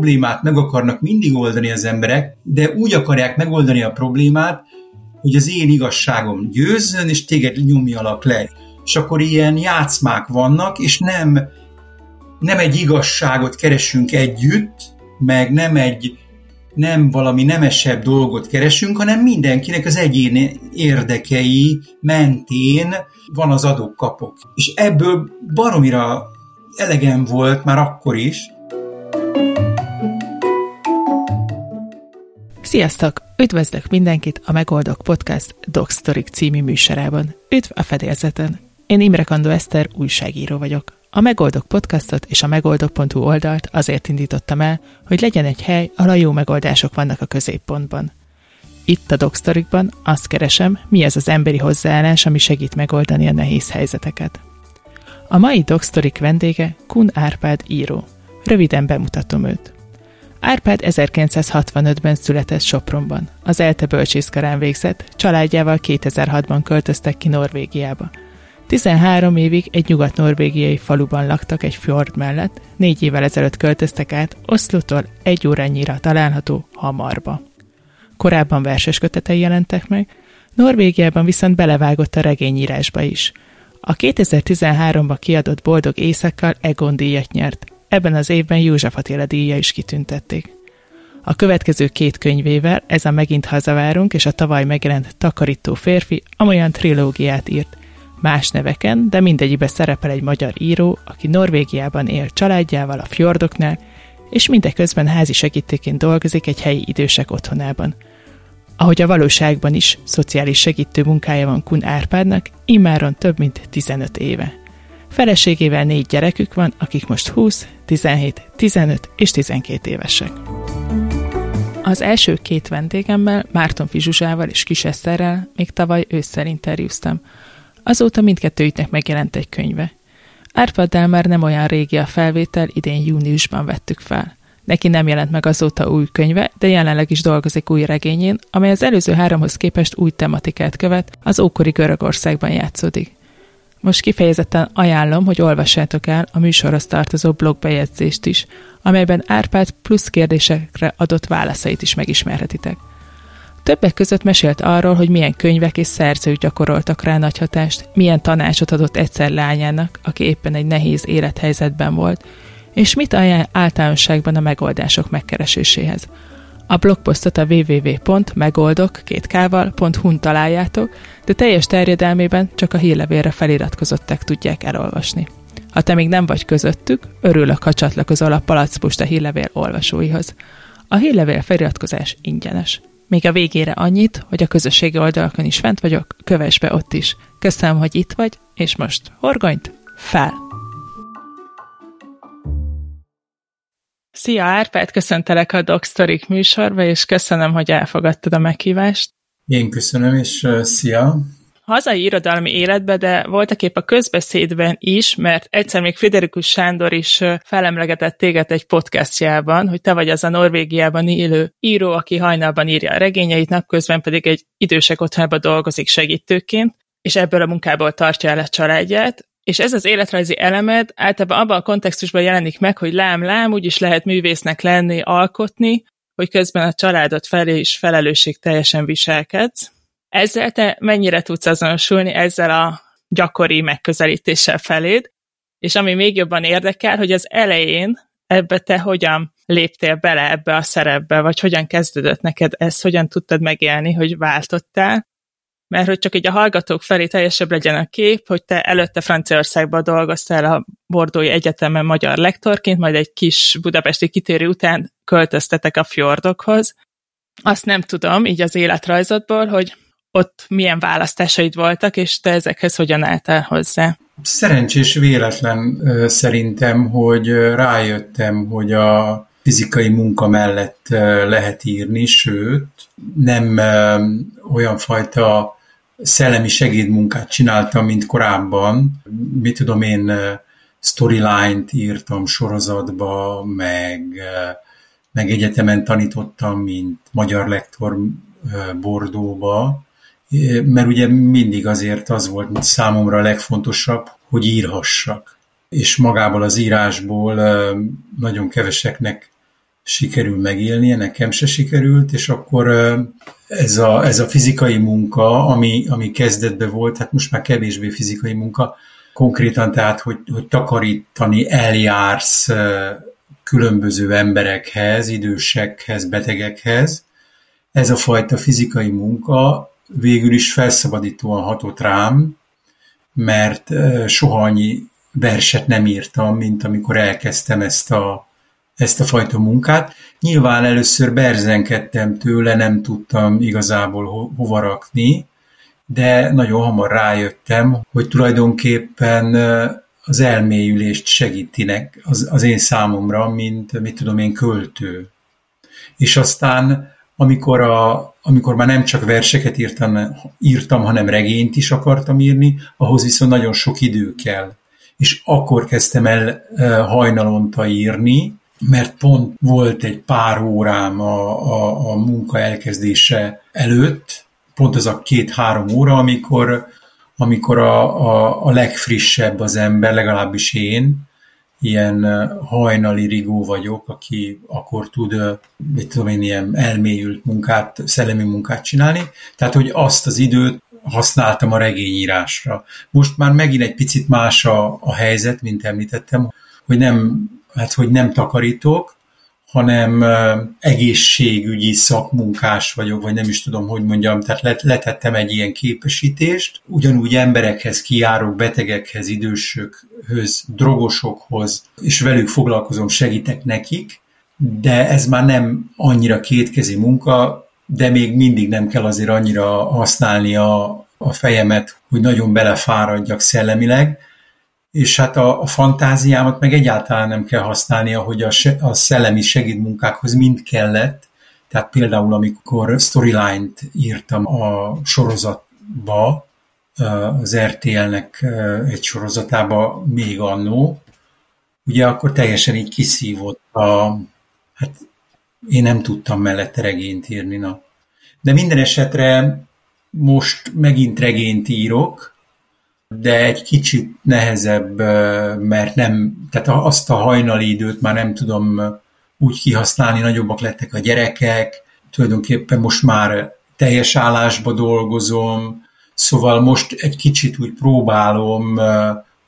problémát meg akarnak mindig oldani az emberek, de úgy akarják megoldani a problémát, hogy az én igazságom győzzön, és téged nyomjalak le. És akkor ilyen játszmák vannak, és nem, nem egy igazságot keresünk együtt, meg nem egy nem valami nemesebb dolgot keresünk, hanem mindenkinek az egyéni érdekei mentén van az adók-kapok. És ebből baromira elegem volt már akkor is. Sziasztok! Üdvözlök mindenkit a Megoldok Podcast Dog Story című műsorában. Üdv a fedélzeten! Én Imre Kandó Eszter, újságíró vagyok. A Megoldok podcastot és a megoldok.hu oldalt azért indítottam el, hogy legyen egy hely, ahol a jó megoldások vannak a középpontban. Itt a Dogsztorikban azt keresem, mi az az emberi hozzáállás, ami segít megoldani a nehéz helyzeteket. A mai Dogsztorik vendége Kun Árpád író. Röviden bemutatom őt. Árpád 1965-ben született Sopronban. Az ELTE bölcsészkarán végzett, családjával 2006-ban költöztek ki Norvégiába – 13 évig egy nyugat-norvégiai faluban laktak egy fjord mellett, négy évvel ezelőtt költöztek át Oszlótól egy órányira található Hamarba. Korábban verses kötetei jelentek meg, Norvégiában viszont belevágott a regényírásba is. A 2013-ban kiadott Boldog Éjszakkal Egon díjat nyert, ebben az évben József Attila díja is kitüntették. A következő két könyvével, ez a Megint hazavárunk és a tavaly megjelent Takarító férfi, amolyan trilógiát írt, Más neveken, de mindegyikbe szerepel egy magyar író, aki Norvégiában él családjával a fjordoknál, és mindeközben házi segítőként dolgozik egy helyi idősek otthonában. Ahogy a valóságban is szociális segítő munkája van Kun Árpádnak, immáron több mint 15 éve. Feleségével négy gyerekük van, akik most 20, 17, 15 és 12 évesek. Az első két vendégemmel, Márton Fizsuzsával és Kis Eszterrel még tavaly ősszel interjúztam, Azóta mindkettőjüknek megjelent egy könyve. Árpaddal már nem olyan régi a felvétel, idén júniusban vettük fel. Neki nem jelent meg azóta új könyve, de jelenleg is dolgozik új regényén, amely az előző háromhoz képest új tematikát követ, az ókori Görögországban játszódik. Most kifejezetten ajánlom, hogy olvassátok el a műsorhoz tartozó blogbejegyzést is, amelyben Árpád plusz kérdésekre adott válaszait is megismerhetitek. Többek között mesélt arról, hogy milyen könyvek és szerzők gyakoroltak rá nagy hatást, milyen tanácsot adott egyszer lányának, aki éppen egy nehéz élethelyzetben volt, és mit ajánl általánosságban a megoldások megkereséséhez. A blogposztot a www.megoldok n találjátok, de teljes terjedelmében csak a hírlevélre feliratkozottak tudják elolvasni. Ha te még nem vagy közöttük, örülök, ha csatlakozol a Palacpusta hírlevél olvasóihoz. A hírlevél feliratkozás ingyenes. Még a végére annyit, hogy a közösségi oldalakon is fent vagyok, kövess be ott is. Köszönöm, hogy itt vagy, és most horgonyt fel! Szia Árpád, köszöntelek a Dogstorik műsorba, és köszönöm, hogy elfogadtad a meghívást. Én köszönöm, és uh, szia! hazai irodalmi életbe, de voltak épp a közbeszédben is, mert egyszer még Friderikus Sándor is felemlegetett téged egy podcastjában, hogy te vagy az a Norvégiában élő író, aki hajnalban írja a regényeit, napközben pedig egy idősek otthonában dolgozik segítőként, és ebből a munkából tartja el a családját, és ez az életrajzi elemed általában abban a kontextusban jelenik meg, hogy lám-lám, úgyis lehet művésznek lenni, alkotni, hogy közben a családot felé is felelősség teljesen viselkedsz. Ezzel te mennyire tudsz azonosulni ezzel a gyakori megközelítéssel feléd, és ami még jobban érdekel, hogy az elején ebbe te hogyan léptél bele ebbe a szerepbe, vagy hogyan kezdődött neked ez, hogyan tudtad megélni, hogy váltottál, mert hogy csak így a hallgatók felé teljesebb legyen a kép, hogy te előtte Franciaországban dolgoztál a Bordói Egyetemen magyar lektorként, majd egy kis budapesti kitérő után költöztetek a fjordokhoz. Azt nem tudom, így az életrajzodból, hogy ott milyen választásaid voltak, és te ezekhez hogyan álltál hozzá? Szerencsés véletlen szerintem, hogy rájöttem, hogy a fizikai munka mellett lehet írni, sőt, nem olyan fajta szellemi segédmunkát csináltam, mint korábban. Mit tudom én, storyline-t írtam sorozatba, meg, meg egyetemen tanítottam, mint magyar lektor Bordóba, mert ugye mindig azért az volt számomra a legfontosabb, hogy írhassak. És magából az írásból nagyon keveseknek sikerül megélnie, nekem se sikerült, és akkor ez a, ez a fizikai munka, ami, ami kezdetben volt, hát most már kevésbé fizikai munka, konkrétan tehát, hogy, hogy takarítani eljársz különböző emberekhez, idősekhez, betegekhez. Ez a fajta fizikai munka végül is felszabadítóan hatott rám, mert soha annyi verset nem írtam, mint amikor elkezdtem ezt a, ezt a fajta munkát. Nyilván először berzenkedtem tőle, nem tudtam igazából ho- hova rakni, de nagyon hamar rájöttem, hogy tulajdonképpen az elmélyülést segítinek az, az én számomra, mint, mit tudom én, költő. És aztán, amikor, a, amikor már nem csak verseket írtam, írtam, hanem regényt is akartam írni, ahhoz viszont nagyon sok idő kell. És akkor kezdtem el hajnalonta írni, mert pont volt egy pár órám a, a, a munka elkezdése előtt, pont az a két-három óra, amikor, amikor a, a, a legfrissebb az ember, legalábbis én, ilyen hajnali rigó vagyok, aki akkor tud, mit tudom én, ilyen elmélyült munkát, szellemi munkát csinálni. Tehát, hogy azt az időt használtam a regényírásra. Most már megint egy picit más a, a helyzet, mint említettem, hogy nem, hát, hogy nem takarítok, hanem egészségügyi szakmunkás vagyok, vagy nem is tudom, hogy mondjam, tehát letettem egy ilyen képesítést. Ugyanúgy emberekhez kiárok, betegekhez, idősökhöz, drogosokhoz, és velük foglalkozom, segítek nekik, de ez már nem annyira kétkezi munka, de még mindig nem kell azért annyira használni a, a fejemet, hogy nagyon belefáradjak szellemileg, és hát a, a fantáziámat meg egyáltalán nem kell használnia, hogy a, se, a szellemi segédmunkákhoz mind kellett, tehát például amikor storyline-t írtam a sorozatba, az RTL-nek egy sorozatába még annó, ugye akkor teljesen így kiszívott a, hát én nem tudtam mellette regényt írni, na. De minden esetre most megint regényt írok, de egy kicsit nehezebb, mert nem, tehát azt a hajnali időt már nem tudom úgy kihasználni, nagyobbak lettek a gyerekek, tulajdonképpen most már teljes állásba dolgozom, szóval most egy kicsit úgy próbálom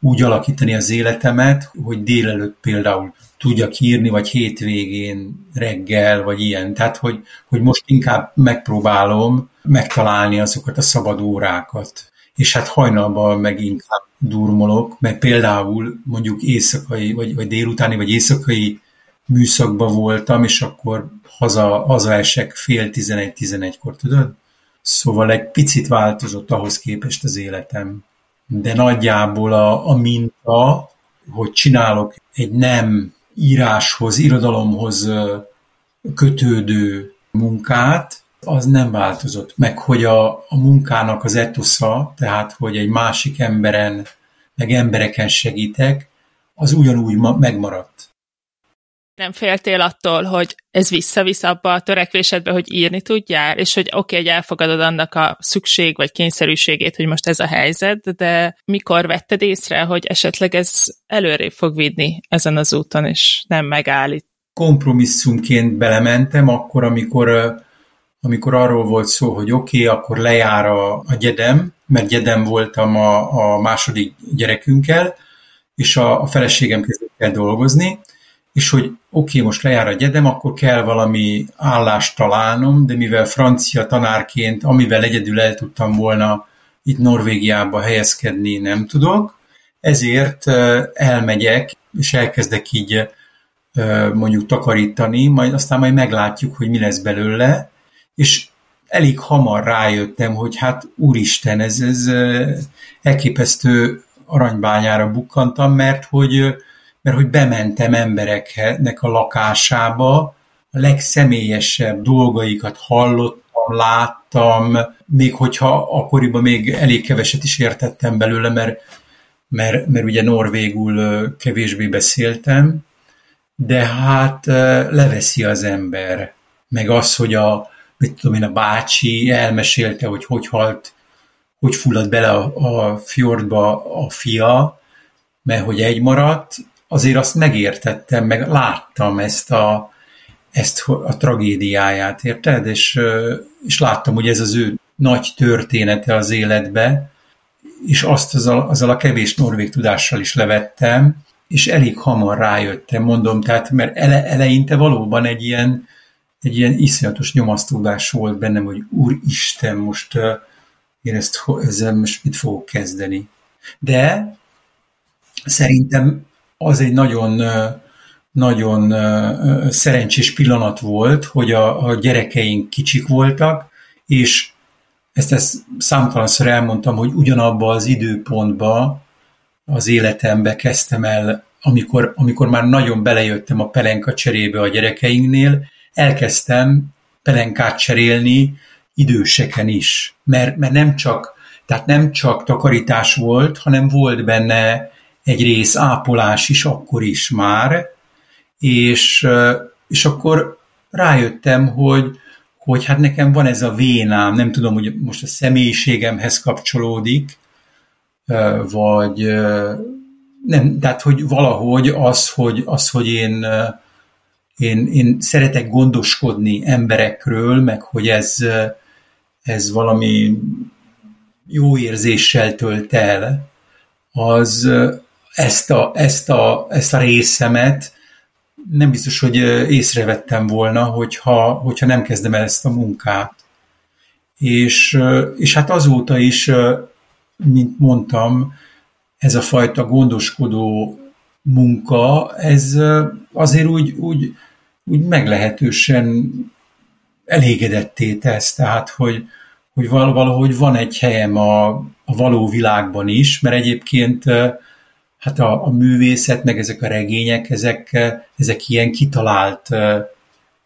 úgy alakítani az életemet, hogy délelőtt például tudjak írni, vagy hétvégén reggel, vagy ilyen. Tehát, hogy, hogy most inkább megpróbálom megtalálni azokat a szabad órákat és hát hajnalban meg inkább durmolok, mert például mondjuk éjszakai, vagy, vagy délutáni, vagy éjszakai műszakban voltam, és akkor haza, hazaesek fél tizenegy-tizenegykor, tudod? Szóval egy picit változott ahhoz képest az életem. De nagyjából a, a minta, hogy csinálok egy nem íráshoz, irodalomhoz kötődő munkát, az nem változott. Meg hogy a, a munkának az etosza, tehát hogy egy másik emberen, meg embereken segítek, az ugyanúgy ma, megmaradt. Nem féltél attól, hogy ez visszavisz abba a törekvésedbe, hogy írni tudjál, és hogy oké, okay, hogy elfogadod annak a szükség vagy kényszerűségét, hogy most ez a helyzet, de mikor vetted észre, hogy esetleg ez előrébb fog vidni ezen az úton, és nem megállít? Kompromisszumként belementem akkor, amikor amikor arról volt szó, hogy oké, okay, akkor lejár a, a gyedem, mert gyedem voltam a, a második gyerekünkkel, és a, a feleségem kezdett el dolgozni, és hogy oké, okay, most lejár a gyedem, akkor kell valami állást találnom, de mivel francia tanárként, amivel egyedül el tudtam volna itt Norvégiába helyezkedni, nem tudok, ezért elmegyek, és elkezdek így mondjuk takarítani, majd aztán majd meglátjuk, hogy mi lesz belőle, és elég hamar rájöttem, hogy hát úristen, ez, ez elképesztő aranybányára bukkantam, mert hogy, mert hogy bementem embereknek a lakásába, a legszemélyesebb dolgaikat hallottam, láttam, még hogyha akkoriban még elég keveset is értettem belőle, mert, mert, mert ugye norvégul kevésbé beszéltem, de hát leveszi az ember. Meg az, hogy a, mit tudom én, a bácsi elmesélte, hogy hogy halt, hogy fulladt bele a, a fjordba a fia, mert hogy egy maradt, azért azt megértettem, meg láttam ezt a, ezt a tragédiáját, érted? És, és láttam, hogy ez az ő nagy története az életbe, és azt azzal, azzal a kevés norvég tudással is levettem, és elég hamar rájöttem, mondom, tehát mert ele, eleinte valóban egy ilyen, egy ilyen iszonyatos nyomasztódás volt bennem, hogy Úristen, most uh, én ezt, ezzel most mit fogok kezdeni. De szerintem az egy nagyon, nagyon szerencsés pillanat volt, hogy a, a gyerekeink kicsik voltak, és ezt, ezt számtalanszor elmondtam, hogy ugyanabba az időpontba az életembe kezdtem el, amikor, amikor már nagyon belejöttem a pelenka cserébe a gyerekeinknél, elkezdtem pelenkát cserélni időseken is, mert, mert nem csak, tehát nem csak takarítás volt, hanem volt benne egy rész ápolás is akkor is már, és, és akkor rájöttem, hogy, hogy hát nekem van ez a vénám, nem tudom, hogy most a személyiségemhez kapcsolódik, vagy nem, tehát hogy valahogy az, hogy, az, hogy én, én, én szeretek gondoskodni emberekről, meg hogy ez, ez valami jó érzéssel tölt el, az ezt a, ezt a, ezt a részemet nem biztos, hogy észrevettem volna, hogyha, hogyha nem kezdem el ezt a munkát. És, és hát azóta is, mint mondtam, ez a fajta gondoskodó munka, ez azért úgy, úgy, úgy meglehetősen elégedetté tesz, tehát hogy, hogy valahogy van egy helyem a, a való világban is, mert egyébként hát a, a művészet, meg ezek a regények, ezek, ezek ilyen kitalált,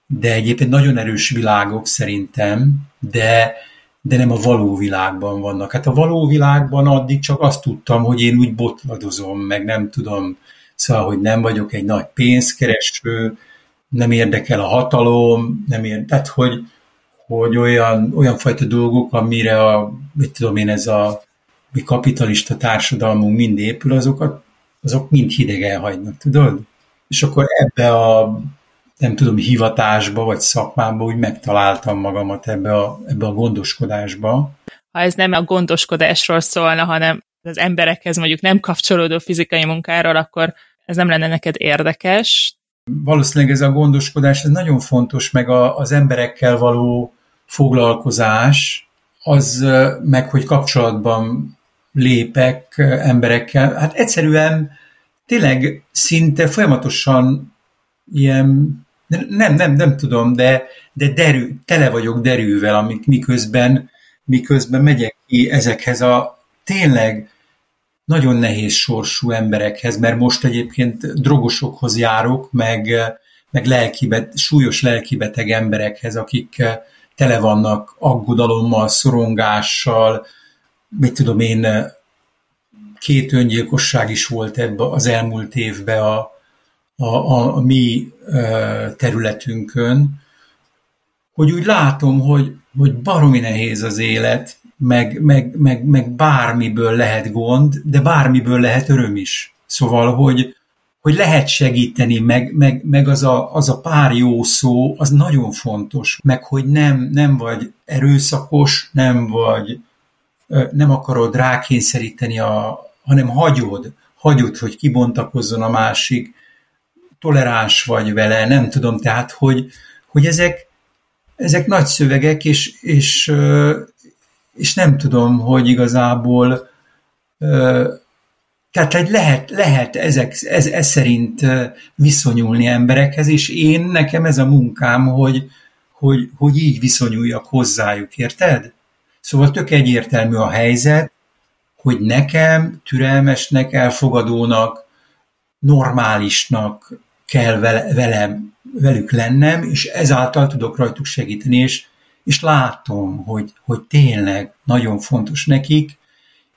de egyébként nagyon erős világok szerintem, de, de nem a való világban vannak. Hát a való világban addig csak azt tudtam, hogy én úgy botladozom, meg nem tudom, szóval, hogy nem vagyok egy nagy pénzkereső, nem érdekel a hatalom, nem ér, tehát hogy, hogy olyan, olyan fajta dolgok, amire a, mit tudom én, ez a mi kapitalista társadalmunk mind épül, azokat azok mind hidegen hagynak, tudod? És akkor ebbe a nem tudom, hivatásba vagy szakmába úgy megtaláltam magamat ebbe a, ebbe a gondoskodásba. Ha ez nem a gondoskodásról szólna, hanem az emberekhez mondjuk nem kapcsolódó fizikai munkáról, akkor ez nem lenne neked érdekes. Valószínűleg ez a gondoskodás, ez nagyon fontos, meg a, az emberekkel való foglalkozás, az meg, hogy kapcsolatban lépek emberekkel. Hát egyszerűen tényleg szinte folyamatosan ilyen, nem, nem, nem tudom, de, de derű, tele vagyok derűvel, amik miközben, miközben megyek ki ezekhez a tényleg nagyon nehéz sorsú emberekhez, mert most egyébként drogosokhoz járok, meg, meg lelkibet, súlyos lelkibeteg emberekhez, akik tele vannak aggodalommal, szorongással, mit tudom én, két öngyilkosság is volt ebbe az elmúlt évben a, a, a, a mi területünkön, hogy úgy látom, hogy, hogy baromi nehéz az élet, meg, meg, meg, meg bármiből lehet gond, de bármiből lehet öröm is. Szóval, hogy, hogy lehet segíteni, meg, meg, meg az, a, az a pár jó szó, az nagyon fontos, meg hogy nem, nem vagy erőszakos, nem vagy, nem akarod rákényszeríteni, a, hanem hagyod, hagyod, hogy kibontakozzon a másik, toleráns vagy vele, nem tudom, tehát, hogy, hogy ezek, ezek nagy szövegek, és, és, és nem tudom, hogy igazából tehát lehet, lehet ezek, ez, ez szerint viszonyulni emberekhez, és én, nekem ez a munkám, hogy, hogy, hogy így viszonyuljak hozzájuk, érted? Szóval tök egyértelmű a helyzet, hogy nekem türelmesnek, elfogadónak, normálisnak kell vele, velem, velük lennem, és ezáltal tudok rajtuk segíteni, és, és látom, hogy, hogy tényleg nagyon fontos nekik,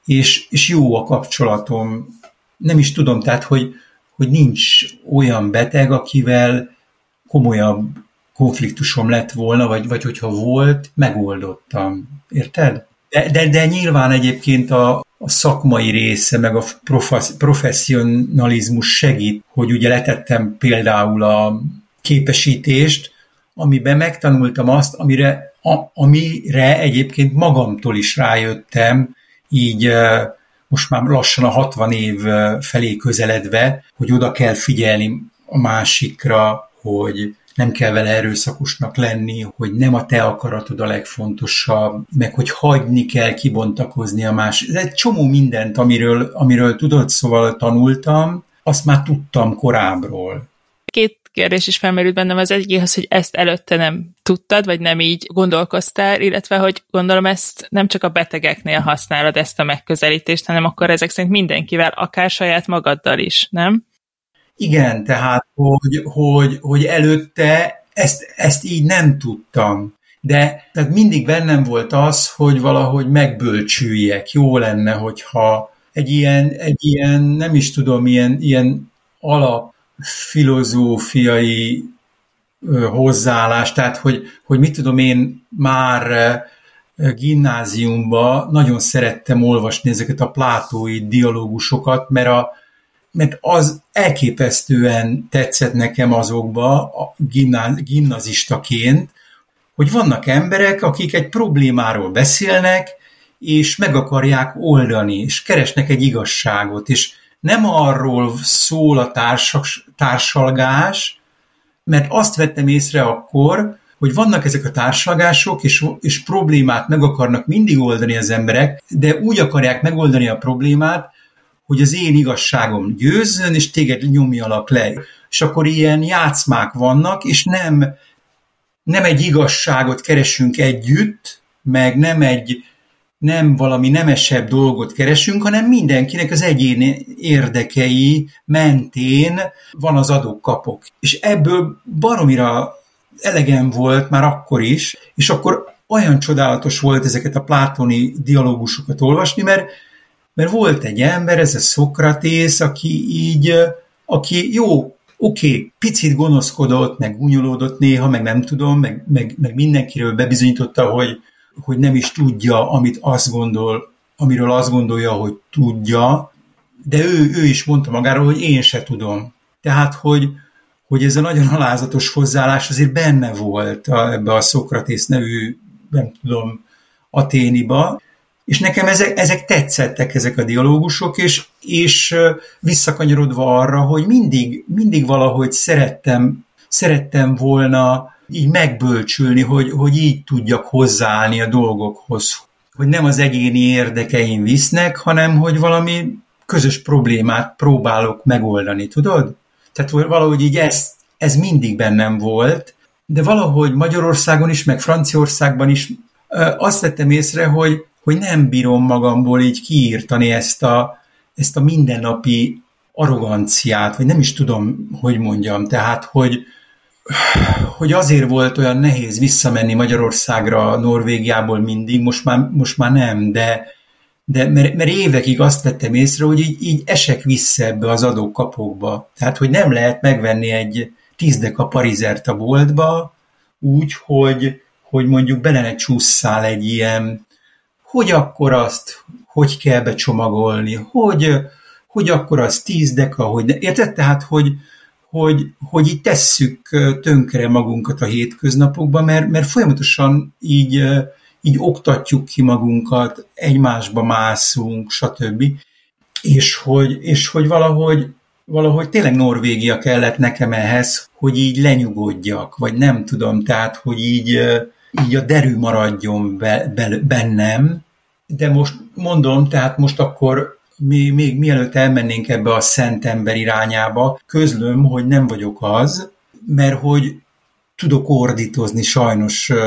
és, és jó a kapcsolatom. Nem is tudom, tehát, hogy, hogy nincs olyan beteg, akivel komolyabb konfliktusom lett volna, vagy, vagy hogyha volt, megoldottam. Érted? De, de, de nyilván egyébként a, a szakmai része, meg a professzionalizmus segít, hogy ugye letettem például a képesítést, amiben megtanultam azt, amire, a, amire egyébként magamtól is rájöttem, így most már lassan a 60 év felé közeledve, hogy oda kell figyelni a másikra, hogy nem kell vele erőszakosnak lenni, hogy nem a te akaratod a legfontosabb, meg hogy hagyni kell kibontakozni a más. Ez egy csomó mindent, amiről, amiről tudod, szóval tanultam, azt már tudtam korábbról. Két kérdés is felmerült bennem. Az egyik az, hogy ezt előtte nem tudtad, vagy nem így gondolkoztál, illetve hogy gondolom ezt nem csak a betegeknél használod ezt a megközelítést, hanem akkor ezek szerint mindenkivel, akár saját magaddal is, nem? Igen, tehát, hogy, hogy, hogy előtte ezt, ezt így nem tudtam. De tehát mindig bennem volt az, hogy valahogy megbölcsüljek. Jó lenne, hogyha egy ilyen, egy ilyen nem is tudom, ilyen, ilyen alap filozófiai hozzáállás, tehát hogy, hogy mit tudom én már gimnáziumban nagyon szerettem olvasni ezeket a plátói dialógusokat, mert, a, mert az elképesztően tetszett nekem azokba a gimnazistaként, hogy vannak emberek, akik egy problémáról beszélnek, és meg akarják oldani, és keresnek egy igazságot, és nem arról szól a társak, társalgás, mert azt vettem észre akkor, hogy vannak ezek a társalgások, és, és problémát meg akarnak mindig oldani az emberek, de úgy akarják megoldani a problémát, hogy az én igazságom győzzön, és téged nyomjalak le. És akkor ilyen játszmák vannak, és nem, nem egy igazságot keresünk együtt, meg nem egy, nem valami nemesebb dolgot keresünk, hanem mindenkinek az egyéni érdekei mentén van az adókapok. És ebből baromira elegem volt már akkor is, és akkor olyan csodálatos volt ezeket a plátoni dialógusokat olvasni, mert, mert volt egy ember, ez a Szokratész, aki így, aki jó, oké, okay, picit gonoszkodott, meg gúnyolódott néha, meg nem tudom, meg, meg, meg mindenkiről bebizonyította, hogy, hogy nem is tudja, amit azt gondol, amiről azt gondolja, hogy tudja, de ő, ő is mondta magáról, hogy én se tudom. Tehát, hogy, hogy ez a nagyon alázatos hozzáállás azért benne volt a, ebbe a Szokratész nevű, nem tudom, Aténiba, és nekem ezek, ezek tetszettek, ezek a dialógusok, és, és visszakanyarodva arra, hogy mindig, mindig valahogy szerettem, szerettem volna így megbölcsülni, hogy, hogy így tudjak hozzáállni a dolgokhoz. Hogy nem az egyéni érdekeim visznek, hanem hogy valami közös problémát próbálok megoldani, tudod? Tehát valahogy így ez, ez mindig bennem volt, de valahogy Magyarországon is, meg Franciaországban is azt vettem észre, hogy, hogy nem bírom magamból így kiírtani ezt a, ezt a mindennapi arroganciát, vagy nem is tudom, hogy mondjam, tehát, hogy, hogy azért volt olyan nehéz visszamenni Magyarországra Norvégiából mindig, most már, most már nem, de, de mert, mert évekig azt vettem észre, hogy így, így esek vissza ebbe az adókapokba. Tehát, hogy nem lehet megvenni egy tízdeka parizert a boltba, úgy, hogy, hogy mondjuk bele ne csúszszál egy ilyen, hogy akkor azt, hogy kell becsomagolni, hogy, hogy akkor az tíz deka, hogy érted? Tehát, hogy, hogy, hogy így tesszük tönkre magunkat a hétköznapokban, mert, mert folyamatosan így, így oktatjuk ki magunkat, egymásba mászunk, stb. És hogy, és hogy valahogy, valahogy tényleg Norvégia kellett nekem ehhez, hogy így lenyugodjak, vagy nem tudom, tehát, hogy így, így a derű maradjon be, be, bennem, de most mondom, tehát most akkor még, még mielőtt elmennénk ebbe a szent ember irányába, közlöm, hogy nem vagyok az, mert hogy tudok ordítozni sajnos uh,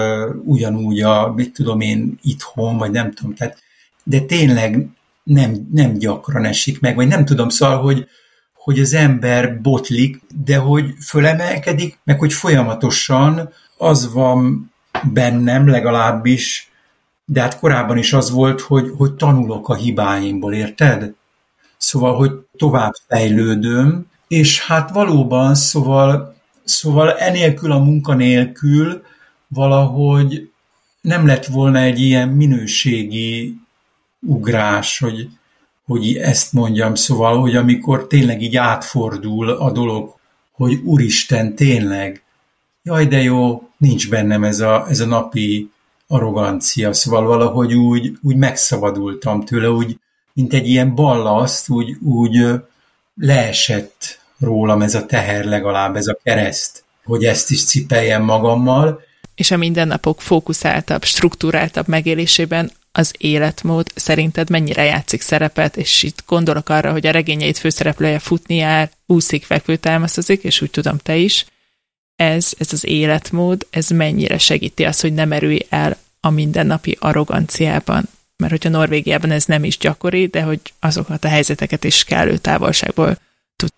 ugyanúgy a, mit tudom én, itthon, vagy nem tudom, tehát, de tényleg nem, nem gyakran esik meg, vagy nem tudom, szóval, hogy, hogy az ember botlik, de hogy fölemelkedik, meg hogy folyamatosan az van bennem legalábbis, de hát korábban is az volt, hogy, hogy tanulok a hibáimból, érted? Szóval, hogy tovább fejlődöm, és hát valóban, szóval, szóval enélkül a munkanélkül valahogy nem lett volna egy ilyen minőségi ugrás, hogy, hogy ezt mondjam, szóval, hogy amikor tényleg így átfordul a dolog, hogy Úristen, tényleg, jaj de jó, nincs bennem ez a, ez a napi arrogancia, szóval valahogy úgy, úgy megszabadultam tőle, úgy, mint egy ilyen ballaszt, úgy, úgy leesett rólam ez a teher legalább, ez a kereszt, hogy ezt is cipeljem magammal. És a mindennapok fókuszáltabb, struktúráltabb megélésében az életmód szerinted mennyire játszik szerepet, és itt gondolok arra, hogy a regényeit főszereplője futni jár, úszik, fekvőtámasztozik, és úgy tudom te is, ez, ez az életmód, ez mennyire segíti azt, hogy nem erülj el a mindennapi arroganciában. Mert hogyha Norvégiában ez nem is gyakori, de hogy azokat a helyzeteket is kellő távolságból tud.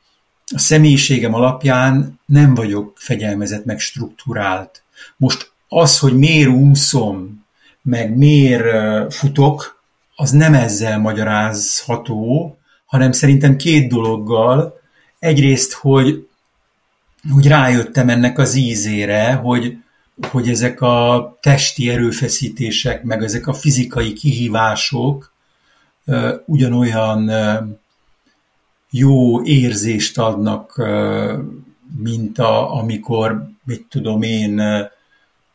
A személyiségem alapján nem vagyok fegyelmezett meg struktúrált. Most az, hogy miért úszom, meg miért futok, az nem ezzel magyarázható, hanem szerintem két dologgal. Egyrészt, hogy, hogy rájöttem ennek az ízére, hogy, hogy ezek a testi erőfeszítések, meg ezek a fizikai kihívások ugyanolyan jó érzést adnak, mint a, amikor, mit tudom én,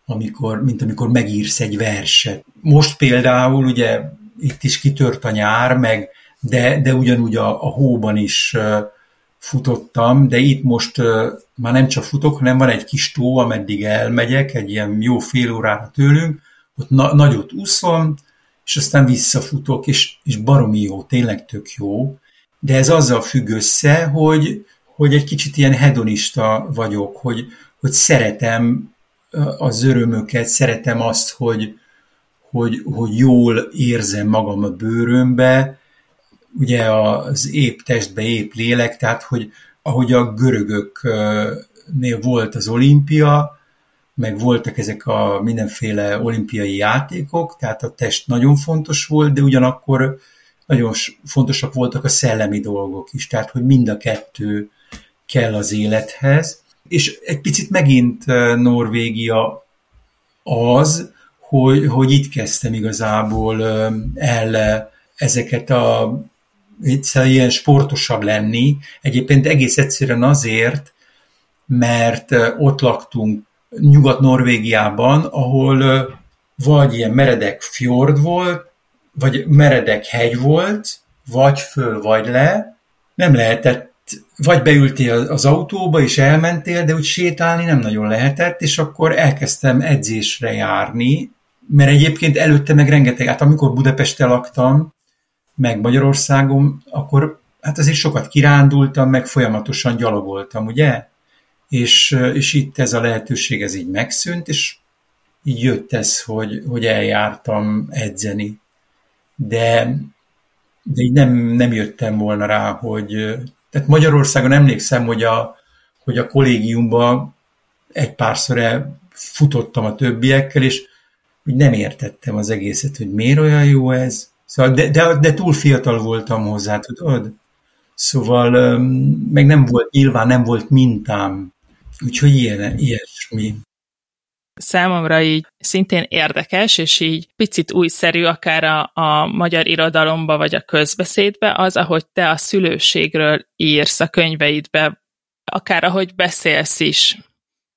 amikor, mint amikor megírsz egy verset. Most például ugye itt is kitört a nyár, meg, de, de ugyanúgy a, a hóban is futottam, de itt most már nem csak futok, hanem van egy kis tó, ameddig elmegyek, egy ilyen jó fél órára tőlünk, ott na- nagyot úszom, és aztán visszafutok, és, és baromi jó, tényleg tök jó. De ez azzal függ össze, hogy, hogy egy kicsit ilyen hedonista vagyok, hogy, hogy szeretem az örömöket, szeretem azt, hogy, hogy, hogy jól érzem magam a bőrömbe, ugye az épp testbe, épp lélek, tehát hogy ahogy a görögöknél volt az olimpia, meg voltak ezek a mindenféle olimpiai játékok, tehát a test nagyon fontos volt, de ugyanakkor nagyon fontosak voltak a szellemi dolgok is, tehát hogy mind a kettő kell az élethez. És egy picit megint Norvégia az, hogy, hogy itt kezdtem igazából el ezeket a egyszer ilyen sportosabb lenni. Egyébként egész egyszerűen azért, mert ott laktunk Nyugat-Norvégiában, ahol vagy ilyen meredek fjord volt, vagy meredek hegy volt, vagy föl, vagy le. Nem lehetett, vagy beültél az autóba és elmentél, de úgy sétálni nem nagyon lehetett, és akkor elkezdtem edzésre járni, mert egyébként előtte meg rengeteg, hát amikor Budapesten laktam, meg Magyarországon, akkor hát azért sokat kirándultam, meg folyamatosan gyalogoltam, ugye? És, és itt ez a lehetőség, ez így megszűnt, és így jött ez, hogy, hogy eljártam edzeni. De, de így nem, nem jöttem volna rá, hogy... Tehát Magyarországon emlékszem, hogy a, hogy a kollégiumban egy párszor futottam a többiekkel, és úgy nem értettem az egészet, hogy miért olyan jó ez, Szóval, de, de, de túl fiatal voltam hozzá, tudod? Szóval meg nem volt, nyilván nem volt mintám. Úgyhogy ilyen, ilyesmi. Számomra így szintén érdekes, és így picit újszerű akár a, a magyar irodalomba, vagy a közbeszédbe, az, ahogy te a szülőségről írsz a könyveidbe, akár ahogy beszélsz is.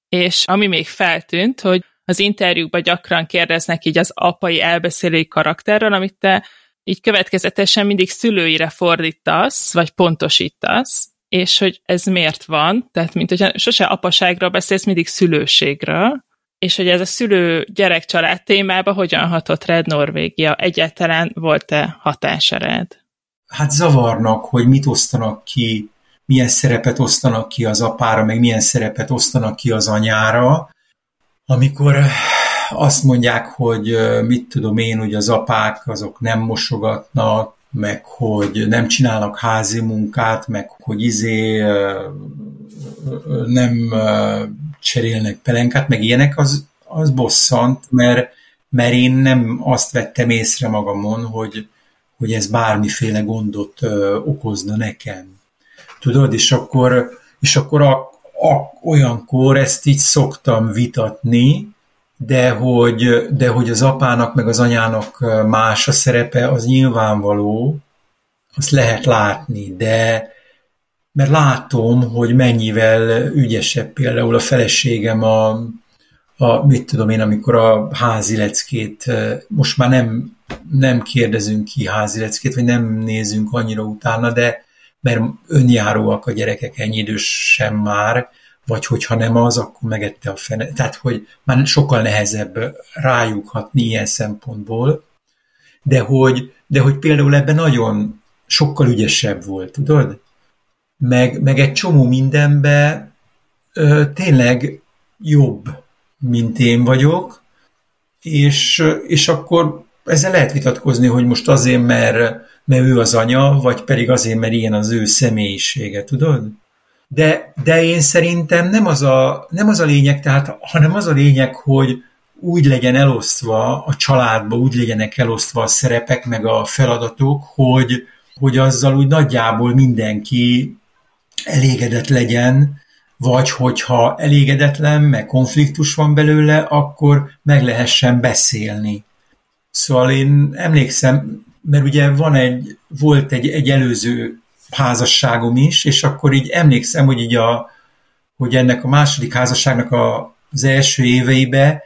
És ami még feltűnt, hogy az interjúkban gyakran kérdeznek így az apai elbeszélői karakterről, amit te így következetesen mindig szülőire fordítasz, vagy pontosítasz, és hogy ez miért van, tehát mint hogy sose apaságról beszélsz, mindig szülőségről, és hogy ez a szülő-gyerek-család témába hogyan hatott rád Norvégia? Egyáltalán volt-e hatása? Hát zavarnak, hogy mit osztanak ki, milyen szerepet osztanak ki az apára, meg milyen szerepet osztanak ki az anyára. Amikor azt mondják, hogy mit tudom én, hogy az apák azok nem mosogatnak, meg hogy nem csinálnak házi munkát, meg hogy izé nem cserélnek pelenkát, meg ilyenek, az, az bosszant, mert, mert én nem azt vettem észre magamon, hogy, hogy ez bármiféle gondot okozna nekem. Tudod, és akkor, és akkor a, a, olyankor ezt így szoktam vitatni, de hogy, de hogy az apának meg az anyának más a szerepe, az nyilvánvaló, azt lehet látni, de, mert látom, hogy mennyivel ügyesebb például a feleségem a, a mit tudom én, amikor a házi leckét, most már nem, nem kérdezünk ki házi leckét, vagy nem nézünk annyira utána, de mert önjáróak a gyerekek ennyi idős sem már, vagy hogyha nem az, akkor megette a fene. Tehát, hogy már sokkal nehezebb rájuk hatni ilyen szempontból, de hogy, de hogy például ebben nagyon sokkal ügyesebb volt, tudod? Meg, meg egy csomó mindenbe ö, tényleg jobb, mint én vagyok, és, és akkor ezzel lehet vitatkozni, hogy most azért, mert, mert ő az anya, vagy pedig azért, mert ilyen az ő személyisége, tudod? De, de én szerintem nem az, a, nem az a lényeg, tehát, hanem az a lényeg, hogy úgy legyen elosztva a családba, úgy legyenek elosztva a szerepek, meg a feladatok, hogy, hogy azzal úgy nagyjából mindenki elégedett legyen, vagy hogyha elégedetlen, meg konfliktus van belőle, akkor meg lehessen beszélni. Szóval én emlékszem, mert ugye van egy, volt egy, egy előző házasságom is, és akkor így emlékszem, hogy így a, hogy ennek a második házasságnak a, az első éveibe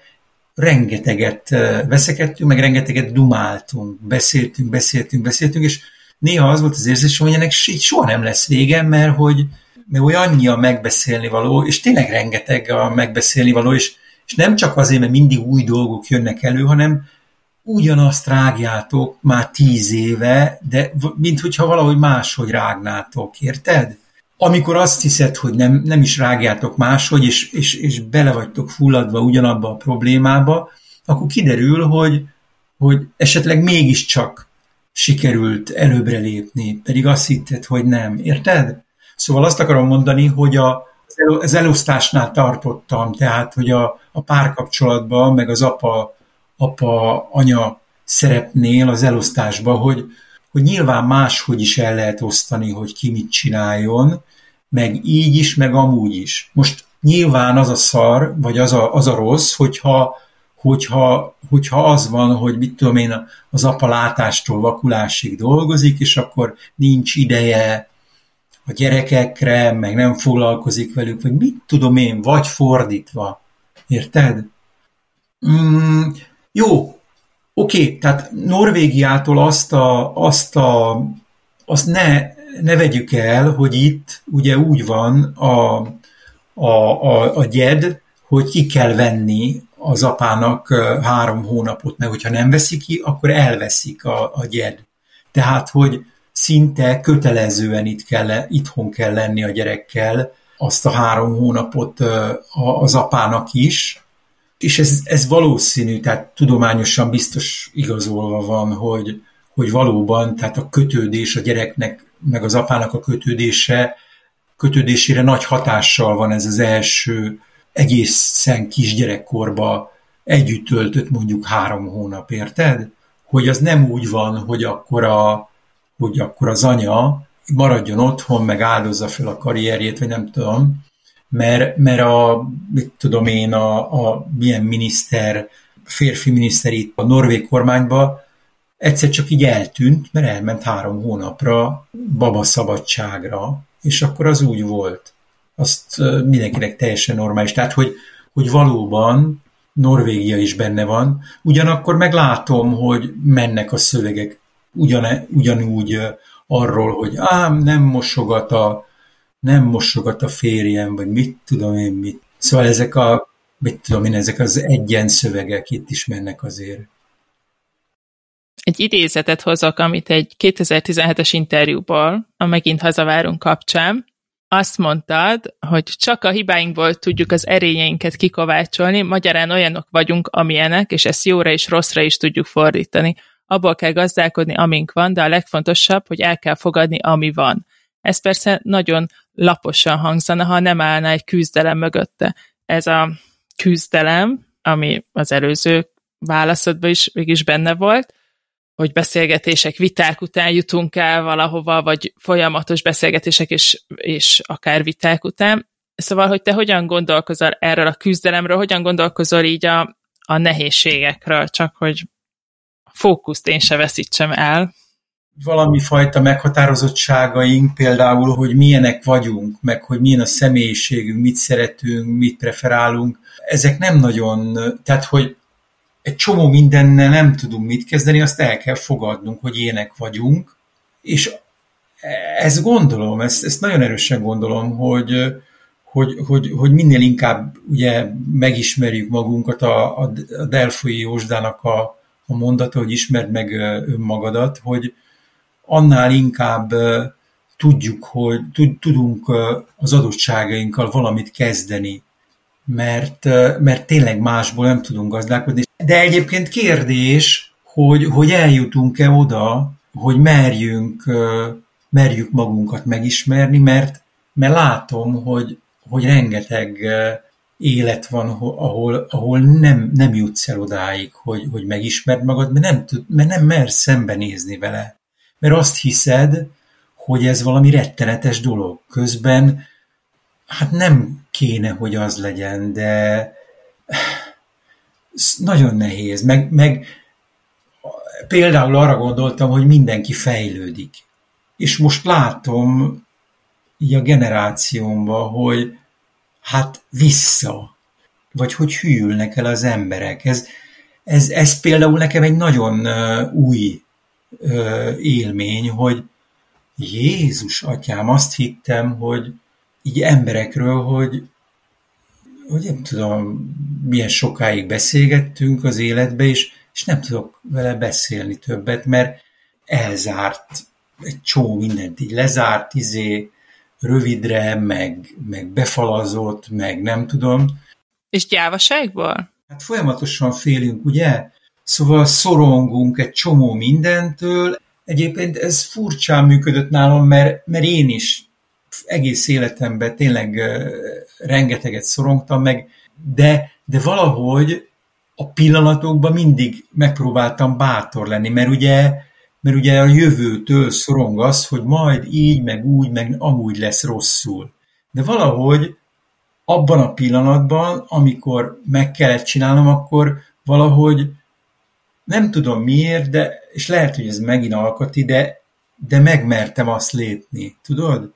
rengeteget veszekedtünk, meg rengeteget dumáltunk, beszéltünk, beszéltünk, beszéltünk, és néha az volt az érzés, hogy ennek soha nem lesz vége, mert hogy mert olyan annyi a megbeszélni való, és tényleg rengeteg a megbeszélni való, és, és nem csak azért, mert mindig új dolgok jönnek elő, hanem ugyanazt rágjátok már tíz éve, de mint hogyha valahogy máshogy rágnátok, érted? Amikor azt hiszed, hogy nem, nem is rágjátok máshogy, és, és, és bele vagytok fulladva ugyanabba a problémába, akkor kiderül, hogy, hogy esetleg mégiscsak sikerült előbbre lépni, pedig azt hitted, hogy nem. Érted? Szóval azt akarom mondani, hogy a, az elosztásnál tartottam, tehát, hogy a, a párkapcsolatban, meg az apa apa-anya szerepnél az elosztásba, hogy, hogy nyilván máshogy is el lehet osztani, hogy ki mit csináljon, meg így is, meg amúgy is. Most nyilván az a szar, vagy az a, az a rossz, hogyha, hogyha, hogyha az van, hogy mit tudom én, az apa látástól vakulásig dolgozik, és akkor nincs ideje a gyerekekre, meg nem foglalkozik velük, vagy mit tudom én, vagy fordítva. Érted? Mm, jó, oké, tehát Norvégiától azt a, azt a, azt ne, ne vegyük el, hogy itt ugye úgy van a, a, a, a gyed, hogy ki kell venni az apának három hónapot, mert hogyha nem veszi ki, akkor elveszik a, a gyed. Tehát, hogy szinte kötelezően itt kell, itthon kell lenni a gyerekkel, azt a három hónapot az apának is, és ez, ez valószínű, tehát tudományosan biztos igazolva van, hogy, hogy valóban, tehát a kötődés a gyereknek, meg az apának a kötődése, kötődésére nagy hatással van ez az első egészen kisgyerekkorba együtt töltött mondjuk három hónap, érted? Hogy az nem úgy van, hogy akkor, a, hogy akkor az anya maradjon otthon, meg áldozza fel a karrierjét, vagy nem tudom, mert, mert a, mit tudom én, a, a milyen miniszter, férfi miniszter itt a norvég kormányba egyszer csak így eltűnt, mert elment három hónapra baba szabadságra, és akkor az úgy volt. Azt mindenkinek teljesen normális. Tehát, hogy, hogy valóban Norvégia is benne van, ugyanakkor meglátom, hogy mennek a szövegek ugyan, ugyanúgy arról, hogy ám nem mosogat a nem mosogat a férjem, vagy mit tudom én mit. Szóval ezek a, mit tudom én, ezek az egyen szövegek itt is mennek azért. Egy idézetet hozok, amit egy 2017-es interjúból, a Megint hazavárunk kapcsán, azt mondtad, hogy csak a hibáinkból tudjuk az erényeinket kikovácsolni, magyarán olyanok vagyunk, amilyenek, és ezt jóra és rosszra is tudjuk fordítani. Abból kell gazdálkodni, amink van, de a legfontosabb, hogy el kell fogadni, ami van. Ez persze nagyon laposan hangzana, ha nem állna egy küzdelem mögötte. Ez a küzdelem, ami az előző válaszodban is mégis benne volt, hogy beszélgetések, viták után jutunk el valahova, vagy folyamatos beszélgetések és, és akár viták után. Szóval, hogy te hogyan gondolkozol erről a küzdelemről, hogyan gondolkozol így a, a nehézségekről, csak hogy fókuszt én se veszítsem el. Valami fajta meghatározottságaink, például, hogy milyenek vagyunk, meg hogy milyen a személyiségünk, mit szeretünk, mit preferálunk, ezek nem nagyon, tehát hogy egy csomó mindennel nem tudunk mit kezdeni, azt el kell fogadnunk, hogy ilyenek vagyunk, és ezt gondolom, ezt, ezt nagyon erősen gondolom, hogy, hogy, hogy, hogy minél inkább ugye megismerjük magunkat, a, a Delfoi Jósdának a, a mondata, hogy ismerd meg önmagadat, hogy annál inkább tudjuk, hogy tudunk az adottságainkkal valamit kezdeni, mert, mert tényleg másból nem tudunk gazdálkodni. De egyébként kérdés, hogy, hogy eljutunk-e oda, hogy merjünk, merjük magunkat megismerni, mert, mert látom, hogy, hogy rengeteg élet van, ahol, ahol nem, nem jutsz el odáig, hogy, hogy megismerd magad, mert nem, tud, mert nem mersz szembenézni vele. Mert azt hiszed, hogy ez valami rettenetes dolog. Közben hát nem kéne, hogy az legyen, de nagyon nehéz. Meg, meg például arra gondoltam, hogy mindenki fejlődik. És most látom így a generációmban, hogy hát vissza, vagy hogy hűlnek el az emberek. Ez, ez, ez például nekem egy nagyon új uh, élmény, hogy Jézus atyám, azt hittem, hogy így emberekről, hogy, hogy nem tudom, milyen sokáig beszélgettünk az életbe, és, és nem tudok vele beszélni többet, mert elzárt egy csó mindent így lezárt, izé, rövidre, meg, meg befalazott, meg nem tudom. És gyávaságból? Hát folyamatosan félünk, ugye? Szóval szorongunk egy csomó mindentől. Egyébként ez furcsán működött nálam, mert, mert én is egész életemben tényleg rengeteget szorongtam meg, de, de valahogy a pillanatokban mindig megpróbáltam bátor lenni, mert ugye mert ugye a jövőtől szorong az, hogy majd így, meg úgy, meg amúgy lesz rosszul. De valahogy abban a pillanatban, amikor meg kellett csinálnom, akkor valahogy nem tudom miért, de, és lehet, hogy ez megint alkati, de, de megmertem azt lépni, tudod?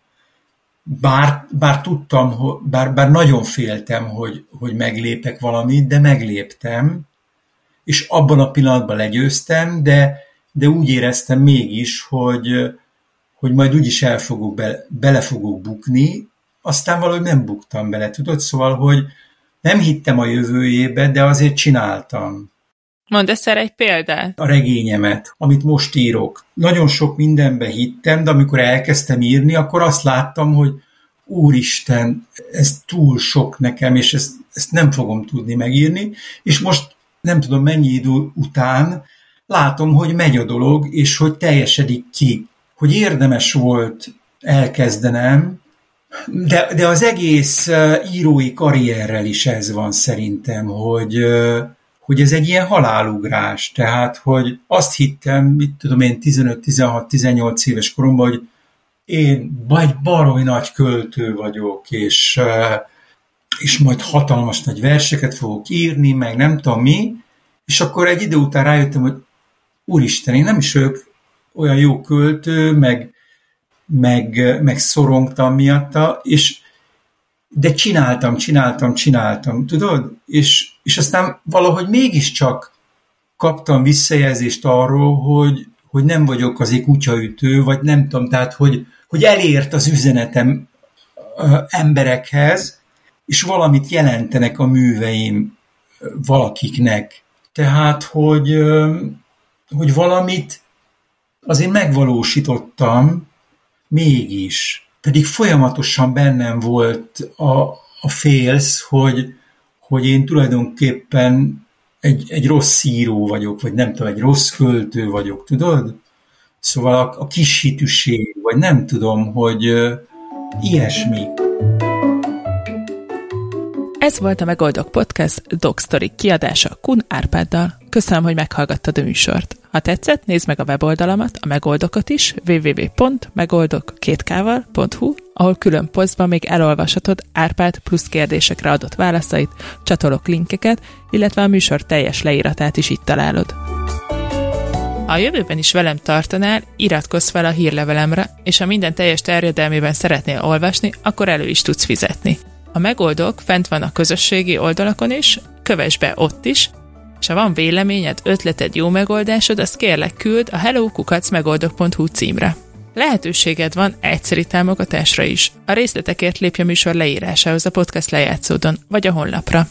Bár, bár tudtam, bár, bár nagyon féltem, hogy, hogy meglépek valamit, de megléptem, és abban a pillanatban legyőztem, de, de úgy éreztem mégis, hogy, hogy majd úgyis el fogok be, bele fogok bukni, aztán valahogy nem buktam bele, tudod? Szóval, hogy nem hittem a jövőjébe, de azért csináltam. Mondd ezt egy példát. A regényemet, amit most írok. Nagyon sok mindenbe hittem, de amikor elkezdtem írni, akkor azt láttam, hogy úristen, ez túl sok nekem, és ezt, ezt nem fogom tudni megírni, és most nem tudom mennyi idő után látom, hogy megy a dolog, és hogy teljesedik ki. Hogy érdemes volt elkezdenem, de, de az egész írói karrierrel is ez van szerintem, hogy, hogy ez egy ilyen halálugrás. Tehát, hogy azt hittem, mit tudom én, 15-16-18 éves koromban, hogy én vagy baromi nagy költő vagyok, és, és majd hatalmas nagy verseket fogok írni, meg nem tudom mi, és akkor egy idő után rájöttem, hogy úristen, én nem is vagyok olyan jó költő, meg, meg, meg szorongtam miatta, és de csináltam, csináltam, csináltam, tudod? És, és aztán valahogy mégiscsak kaptam visszajelzést arról, hogy, hogy nem vagyok azért kutyaütő, vagy nem tudom, tehát, hogy, hogy elért az üzenetem emberekhez, és valamit jelentenek a műveim valakiknek. Tehát, hogy, hogy valamit azért megvalósítottam, mégis. Pedig folyamatosan bennem volt a, a félsz, hogy, hogy én tulajdonképpen egy, egy rossz író vagyok, vagy nem tudom, egy rossz költő vagyok, tudod? Szóval a, a kis hitűség, vagy nem tudom, hogy uh, ilyesmi. Ez volt a Megoldok Podcast Dogstory kiadása Kun Árpáddal. Köszönöm, hogy meghallgattad a műsort. Ha tetszett, nézd meg a weboldalamat, a megoldokat is, www.megoldok2k.hu, ahol külön posztban még elolvashatod Árpád plusz kérdésekre adott válaszait, csatolok linkeket, illetve a műsor teljes leíratát is itt találod. Ha a jövőben is velem tartanál, iratkozz fel a hírlevelemre, és ha minden teljes terjedelmében szeretnél olvasni, akkor elő is tudsz fizetni. A megoldók fent van a közösségi oldalakon is, kövess be ott is, és ha van véleményed, ötleted, jó megoldásod, azt kérlek küld a hellokukacmegoldok.hu címre. Lehetőséged van egyszeri támogatásra is. A részletekért lépj a műsor leírásához a podcast lejátszódon, vagy a honlapra.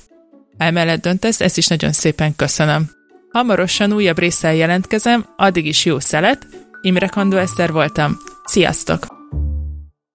Emellett döntesz, ezt is nagyon szépen köszönöm. Hamarosan újabb résszel jelentkezem, addig is jó szelet. Imre Kandó Eszter voltam. Sziasztok!